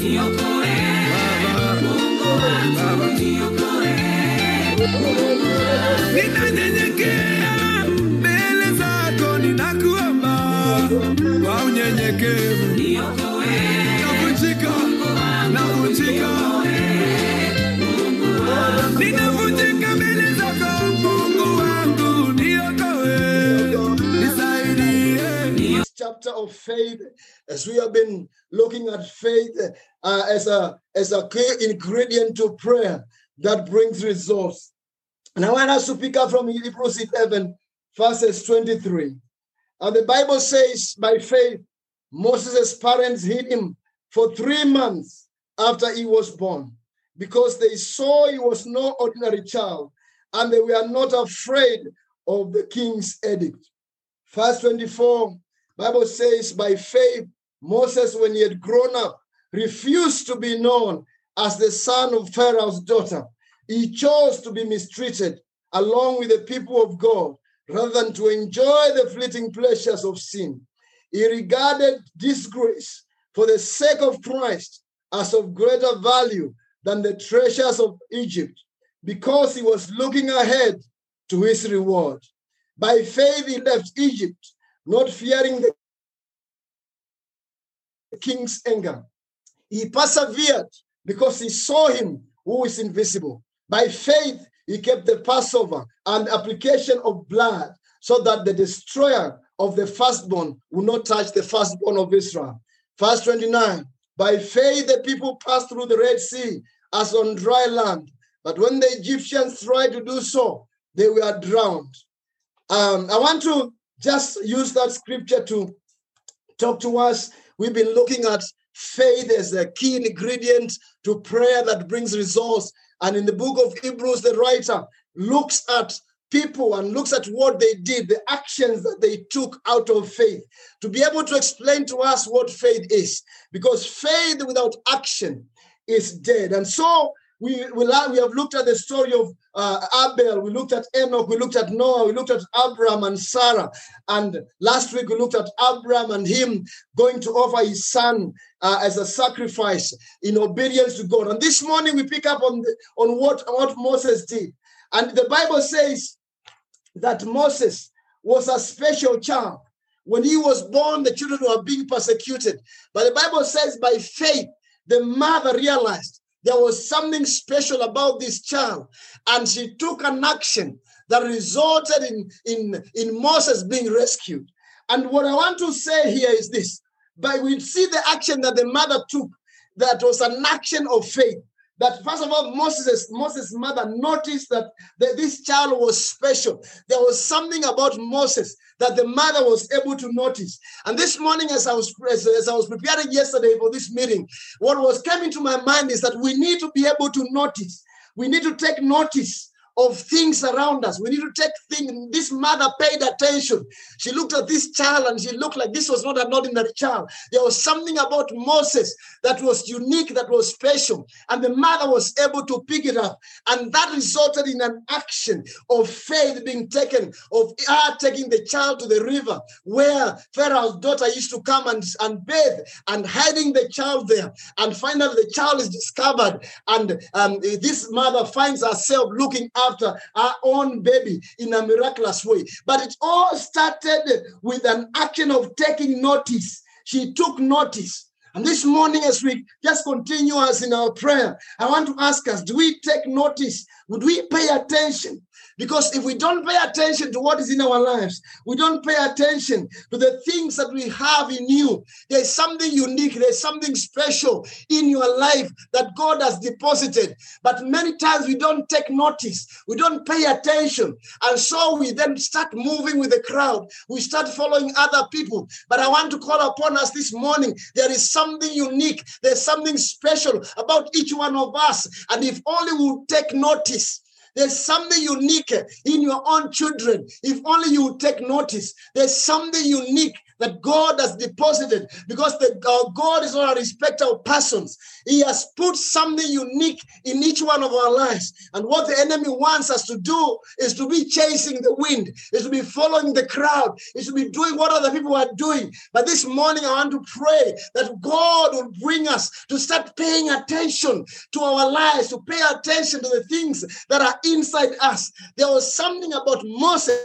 ねえねえねえ of faith as we have been looking at faith uh, as a as a key ingredient to prayer that brings results. And i want us to pick up from hebrews 11 verses 23 and the bible says by faith moses' parents hid him for three months after he was born because they saw he was no ordinary child and they were not afraid of the king's edict. Verse 24, Bible says, by faith, Moses, when he had grown up, refused to be known as the son of Pharaoh's daughter. He chose to be mistreated along with the people of God rather than to enjoy the fleeting pleasures of sin. He regarded disgrace for the sake of Christ as of greater value than the treasures of Egypt because he was looking ahead to his reward. By faith, he left Egypt, not fearing the king's anger. He persevered because he saw him who is invisible. By faith, he kept the Passover and application of blood so that the destroyer of the firstborn will not touch the firstborn of Israel. Verse 29 By faith, the people passed through the Red Sea as on dry land. But when the Egyptians tried to do so, they were drowned. Um, I want to just use that scripture to talk to us. We've been looking at faith as a key ingredient to prayer that brings results. And in the book of Hebrews, the writer looks at people and looks at what they did, the actions that they took out of faith, to be able to explain to us what faith is. Because faith without action is dead. And so we, we, we have looked at the story of uh, Abel, we looked at Enoch, we looked at Noah, we looked at Abraham and Sarah. And last week we looked at Abraham and him going to offer his son uh, as a sacrifice in obedience to God. And this morning we pick up on, the, on what, what Moses did. And the Bible says that Moses was a special child. When he was born, the children were being persecuted. But the Bible says by faith, the mother realized there was something special about this child, and she took an action that resulted in, in, in Moses being rescued. And what I want to say here is this but we see the action that the mother took, that was an action of faith. That first of all, Moses' Moses' mother noticed that, that this child was special. There was something about Moses that the mother was able to notice. And this morning, as I was as, as I was preparing yesterday for this meeting, what was coming to my mind is that we need to be able to notice. We need to take notice of things around us. We need to take things. This mother paid attention. She looked at this child and she looked like this was not an ordinary child. There was something about Moses that was unique, that was special. And the mother was able to pick it up. And that resulted in an action of faith being taken, of her taking the child to the river where Pharaoh's daughter used to come and, and bathe and hiding the child there. And finally, the child is discovered. And um, this mother finds herself looking after her own baby in a miraculous way. But it all started with an action of taking notice. She took notice. And this morning, as we just continue us in our prayer, I want to ask us do we take notice? Would we pay attention? Because if we don't pay attention to what is in our lives, we don't pay attention to the things that we have in you. There's something unique, there's something special in your life that God has deposited. But many times we don't take notice, we don't pay attention. And so we then start moving with the crowd, we start following other people. But I want to call upon us this morning. There is something unique, there's something special about each one of us. And if only we take notice, there's something unique in your own children. If only you take notice, there's something unique that God has deposited because the, our God is not a respecter of persons. He has put something unique in each one of our lives. And what the enemy wants us to do is to be chasing the wind, is to be following the crowd, is to be doing what other people are doing. But this morning, I want to pray that God will bring us to start paying attention to our lives, to pay attention to the things that are inside us. There was something about Moses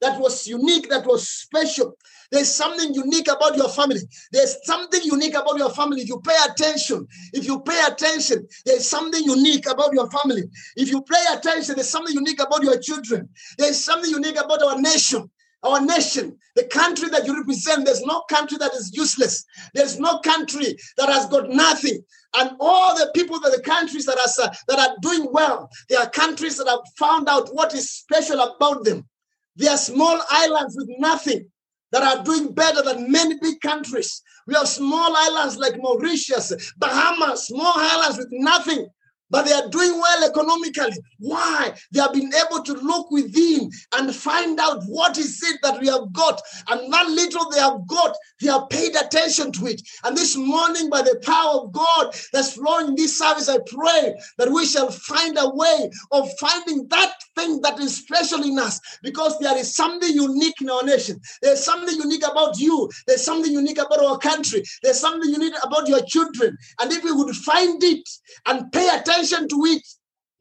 that was unique, that was special. There's something unique about your family. There's something unique about your family. If you pay attention, if you pay attention, there's something unique about your family. If you pay attention, there's something unique about your children. There's something unique about our nation. Our nation, the country that you represent, there's no country that is useless. There's no country that has got nothing. And all the people that the countries that are that are doing well, they are countries that have found out what is special about them. They are small islands with nothing that are doing better than many big countries. We have small islands like Mauritius, Bahamas, small islands with nothing but they are doing well economically. Why? They have been able to look within and find out what is it that we have got. And that little they have got, they have paid attention to it. And this morning, by the power of God that's flowing in this service, I pray that we shall find a way of finding that thing that is special in us because there is something unique in our nation. There's something unique about you. There's something unique about our country. There's something unique about your children. And if we would find it and pay attention to it,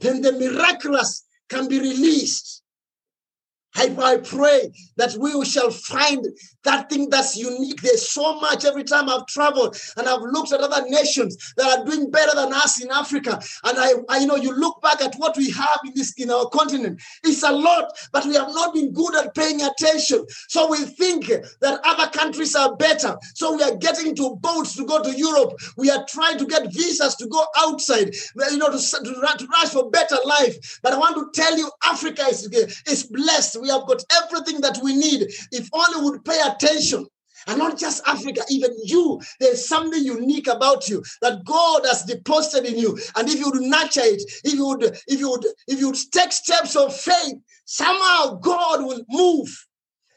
then the miraculous can be released. I, I pray that we shall find that thing that's unique. There's so much every time I've traveled and I've looked at other nations that are doing better than us in Africa. And I, I you know, you look back at what we have in this in our continent. It's a lot, but we have not been good at paying attention. So we think that other countries are better. So we are getting to boats to go to Europe. We are trying to get visas to go outside, you know, to, to, to rush for better life. But I want to tell you, Africa is, is blessed. We have got everything that we need. If only would pay attention. And not just Africa, even you, there's something unique about you that God has deposited in you. And if you would nurture it, if you would, if you would, if you would take steps of faith, somehow God will move.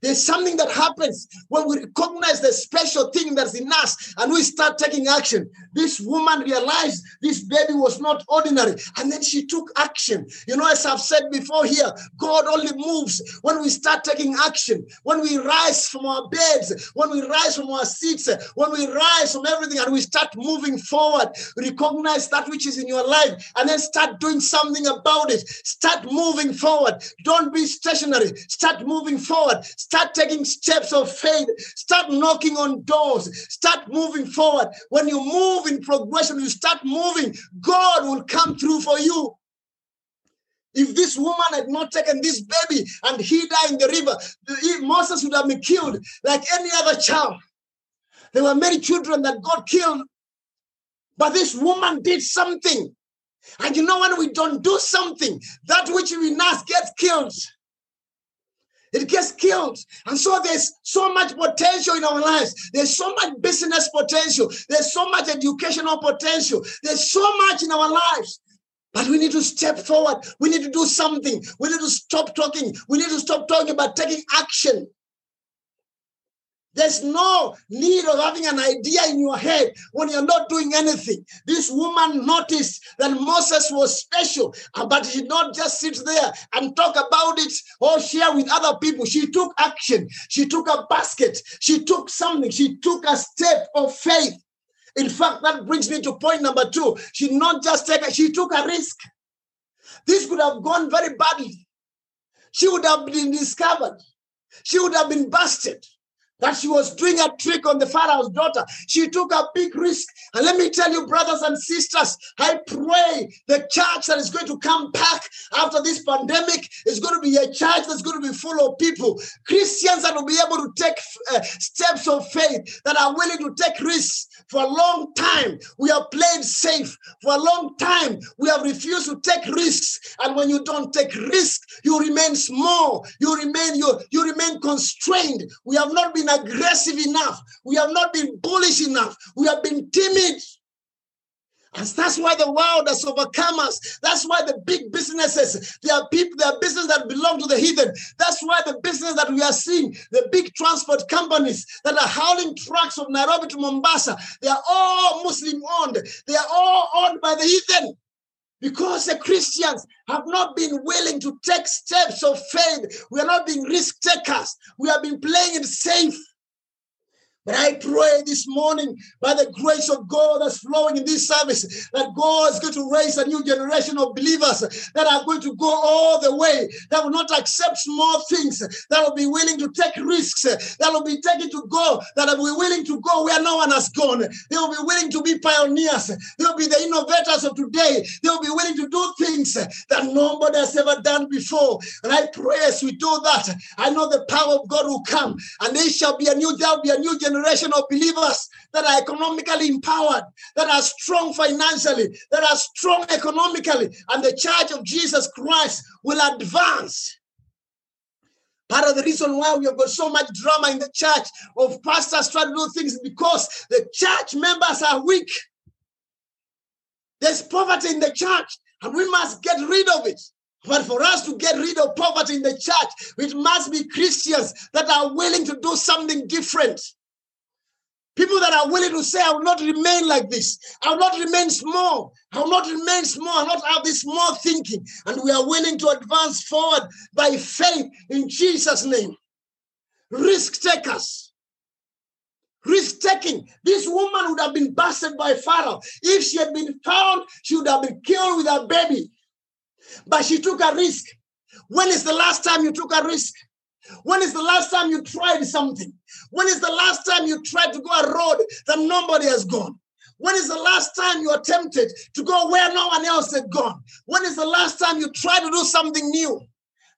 There's something that happens when we recognize the special thing that's in us and we start taking action. This woman realized this baby was not ordinary and then she took action. You know, as I've said before here, God only moves when we start taking action, when we rise from our beds, when we rise from our seats, when we rise from everything and we start moving forward. Recognize that which is in your life and then start doing something about it. Start moving forward. Don't be stationary. Start moving forward. Start taking steps of faith. Start knocking on doors. Start moving forward. When you move in progression, you start moving, God will come through for you. If this woman had not taken this baby and he died in the river, Moses would have been killed like any other child. There were many children that God killed, but this woman did something. And you know, when we don't do something, that which we nurse gets killed it gets killed. And so there's so much potential in our lives. There's so much business potential. There's so much educational potential. There's so much in our lives. But we need to step forward. We need to do something. We need to stop talking. We need to stop talking about taking action. There's no need of having an idea in your head when you're not doing anything. This woman noticed that Moses was special, uh, but she did not just sit there and talk about it or share with other people. She took action. She took a basket. She took something. She took a step of faith. In fact, that brings me to point number two. She not just take she took a risk. This could have gone very badly. She would have been discovered. She would have been busted that she was doing a trick on the Pharaoh's daughter. She took a big risk. And let me tell you, brothers and sisters, I pray the church that is going to come back after this pandemic is going to be a church that's going to be full of people, Christians that will be able to take uh, steps of faith, that are willing to take risks. For a long time, we have played safe. For a long time, we have refused to take risks. And when you don't take risks, you remain small. You remain you, you remain constrained. We have not been aggressive enough. We have not been bullish enough. We have been timid. And that's why the world has overcome us. That's why the big businesses, there are people, there are businesses that belong to the heathen. That's why the business that we are seeing, the big transport companies that are hauling trucks from Nairobi to Mombasa, they are all Muslim owned. They are all owned by the heathen. Because the Christians have not been willing to take steps of faith. We are not being risk takers. We have been playing it safe. But I pray this morning by the grace of God that's flowing in this service that God is going to raise a new generation of believers that are going to go all the way, that will not accept small things, that will be willing to take risks, that will be taken to go, that will be willing to go where no one has gone. They will be willing to be pioneers. They will be the innovators of today. They will be willing to do things that nobody has ever done before. And I pray as we do that, I know the power of God will come and there shall be a new, there will be a new generation generation of believers that are economically empowered, that are strong financially, that are strong economically, and the church of Jesus Christ will advance. Part of the reason why we have got so much drama in the church of pastors trying to do things because the church members are weak. There's poverty in the church, and we must get rid of it. But for us to get rid of poverty in the church, it must be Christians that are willing to do something different. People that are willing to say, I will not remain like this. I will not remain small. I will not remain small. I will not have this small thinking. And we are willing to advance forward by faith in Jesus' name. Risk takers. Risk taking. This woman would have been busted by Pharaoh. If she had been found, she would have been killed with her baby. But she took a risk. When is the last time you took a risk? When is the last time you tried something? When is the last time you tried to go a road that nobody has gone? When is the last time you attempted to go where no one else had gone? When is the last time you tried to do something new?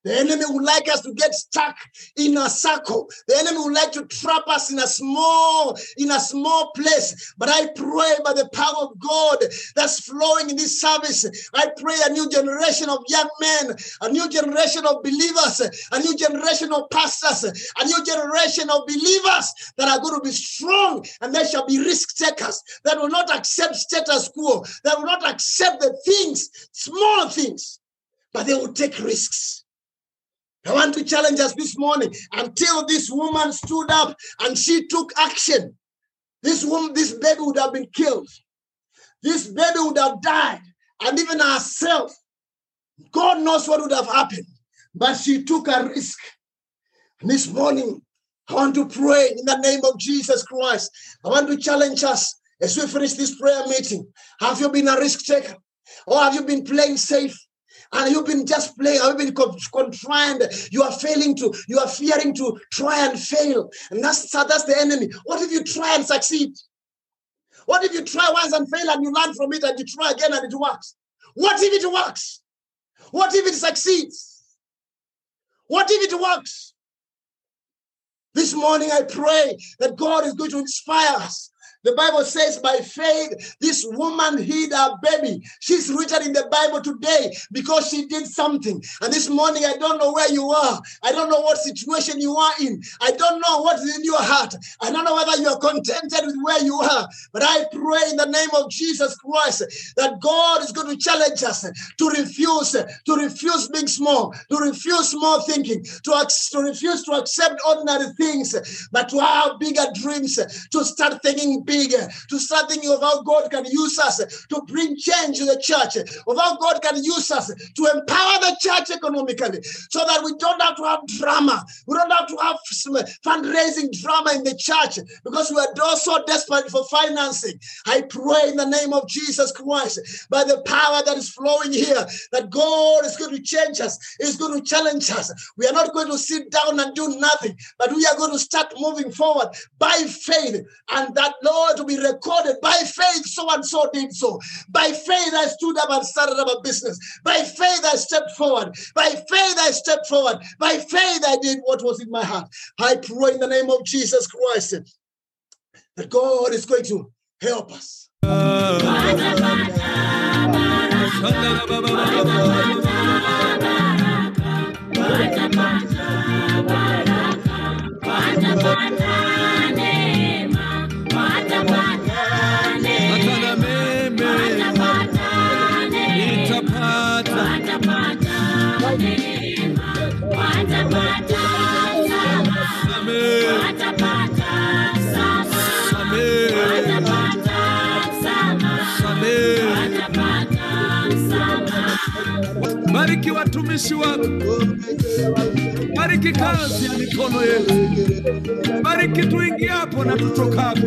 The enemy would like us to get stuck in a circle. The enemy would like to trap us in a small, in a small place. But I pray by the power of God that's flowing in this service. I pray a new generation of young men, a new generation of believers, a new generation of pastors, a new generation of believers that are going to be strong and they shall be risk takers that will not accept status quo, that will not accept the things, small things, but they will take risks. I want to challenge us this morning until this woman stood up and she took action. This woman, this baby would have been killed. This baby would have died, and even herself. God knows what would have happened, but she took a risk. And this morning, I want to pray in the name of Jesus Christ. I want to challenge us as we finish this prayer meeting. Have you been a risk taker? Or have you been playing safe? And you've been just playing, you've been confined, you are failing to, you are fearing to try and fail. And that's that's the enemy. What if you try and succeed? What if you try once and fail and you learn from it and you try again and it works? What if it works? What if it succeeds? What if it works? This morning I pray that God is going to inspire us the Bible says, by faith, this woman hid her baby. She's written in the Bible today because she did something. And this morning, I don't know where you are. I don't know what situation you are in. I don't know what is in your heart. I don't know whether you are contented with where you are. But I pray in the name of Jesus Christ that God is going to challenge us to refuse, to refuse being small, to refuse small thinking, to, to refuse to accept ordinary things, but to have bigger dreams, to start thinking big big, to thinking of how God can use us to bring change to the church, of how God can use us to empower the church economically, so that we don't have to have drama. We don't have to have fundraising drama in the church because we are so desperate for financing. I pray in the name of Jesus Christ, by the power that is flowing here, that God is going to change us, is going to challenge us. We are not going to sit down and do nothing, but we are going to start moving forward by faith, and that Lord to be recorded. By faith, so and so did so. By faith, I stood up and started up a business. By faith, I stepped forward. By faith, I stepped forward. By faith, I did what was in my heart. I pray in the name of Jesus Christ that God is going to help us. Bariki watumishi wako, bariki kazi ya mikono yetu, bariki tuingiapo na tutokapo,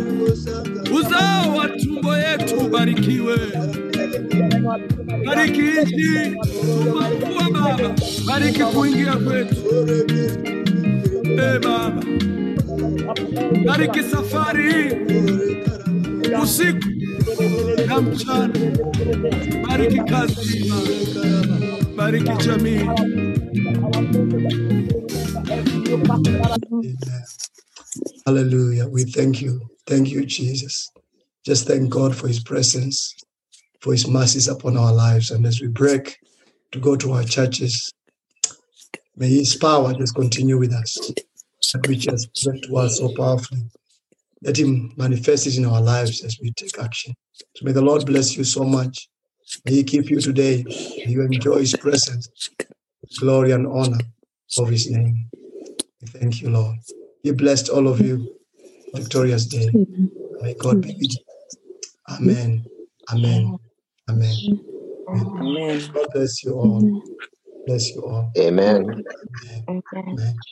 uzao wa tumbo yetu ubarikiwe. Bariki nchi Baba, bariki kuingia kwetu e Baba, bariki safari usiku na mchana, bariki kazi bariki jamii. Hallelujah. We thank you. Thank you, Jesus. Just thank God for his presence, for his mercies upon our lives. And as we break to go to our churches, may his power just continue with us, that which has given to us so powerfully. Let him manifest it in our lives as we take action. So may the Lord bless you so much. May he keep you today. May you enjoy his presence, glory and honor of his name. Thank you, Lord. He blessed all of you. Victorious day. May God be with you. Amen. Amen. Amen. Amen. God bless you all. Bless you all. Amen. Amen. Amen.